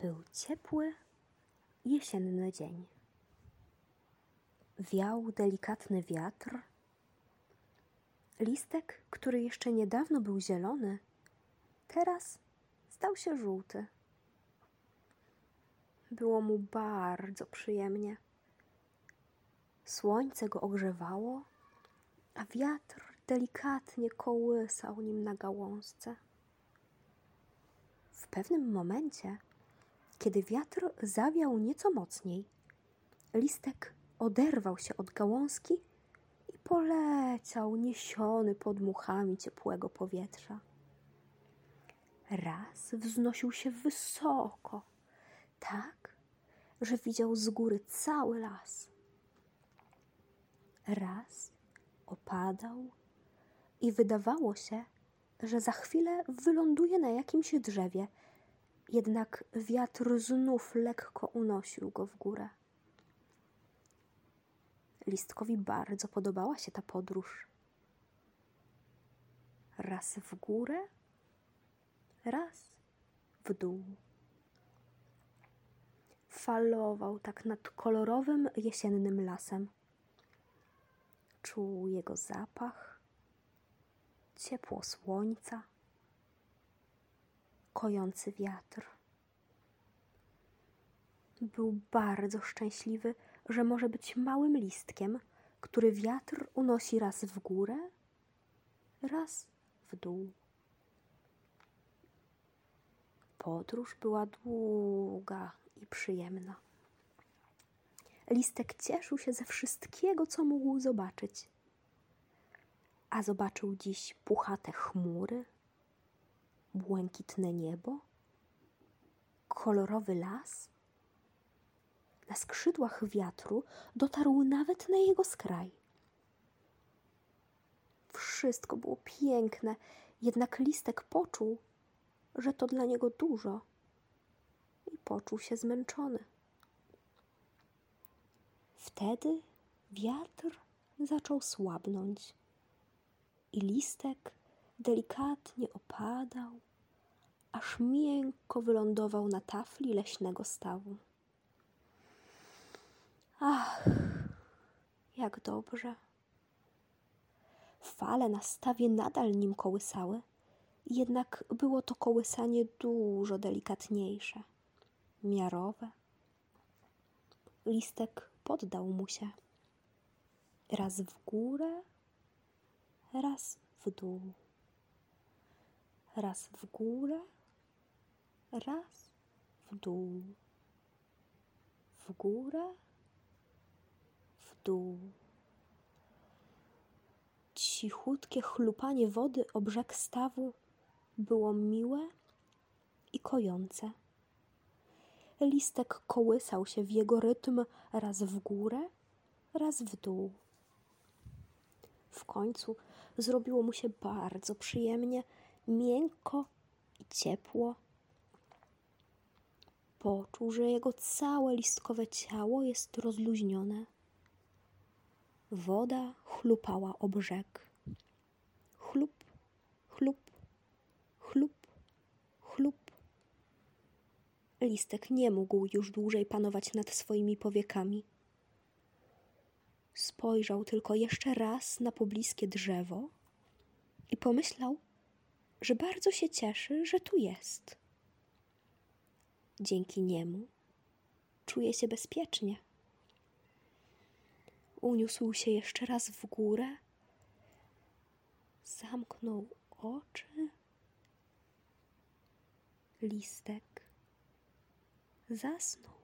Był ciepły, jesienny dzień. Wiał delikatny wiatr. Listek, który jeszcze niedawno był zielony, teraz stał się żółty. Było mu bardzo przyjemnie. Słońce go ogrzewało, a wiatr delikatnie kołysał nim na gałązce. W pewnym momencie kiedy wiatr zawiał nieco mocniej, listek oderwał się od gałązki i poleciał niesiony pod muchami ciepłego powietrza. Raz wznosił się wysoko, tak, że widział z góry cały las. Raz opadał i wydawało się, że za chwilę wyląduje na jakimś drzewie jednak wiatr znów lekko unosił go w górę. Listkowi bardzo podobała się ta podróż. Raz w górę, raz w dół. Falował tak nad kolorowym jesiennym lasem. Czuł jego zapach, ciepło słońca kojący wiatr. Był bardzo szczęśliwy, że może być małym listkiem, który wiatr unosi raz w górę, raz w dół. Podróż była długa i przyjemna. Listek cieszył się ze wszystkiego, co mógł zobaczyć. A zobaczył dziś puchate chmury, błękitne niebo, kolorowy las. Na skrzydłach wiatru dotarł nawet na jego skraj. Wszystko było piękne, jednak listek poczuł, że to dla niego dużo i poczuł się zmęczony. Wtedy wiatr zaczął słabnąć i listek delikatnie opadał, aż miękko wylądował na tafli leśnego stawu. Ach, jak dobrze. Fale na stawie nadal nim kołysały, jednak było to kołysanie dużo delikatniejsze, miarowe. Listek poddał mu się. Raz w górę, raz w dół raz w górę, raz w dół, w górę, w dół. Cichutkie chlupanie wody o brzeg stawu było miłe i kojące. Listek kołysał się w jego rytm raz w górę, raz w dół. W końcu zrobiło mu się bardzo przyjemnie miękko i ciepło. Poczuł, że jego całe listkowe ciało jest rozluźnione. Woda chlupała o brzeg. Chlup, chlup, chlup, chlup. Listek nie mógł już dłużej panować nad swoimi powiekami. Spojrzał tylko jeszcze raz na pobliskie drzewo i pomyślał, że bardzo się cieszy, że tu jest. Dzięki niemu czuje się bezpiecznie. Uniósł się jeszcze raz w górę, zamknął oczy. Listek zasnął.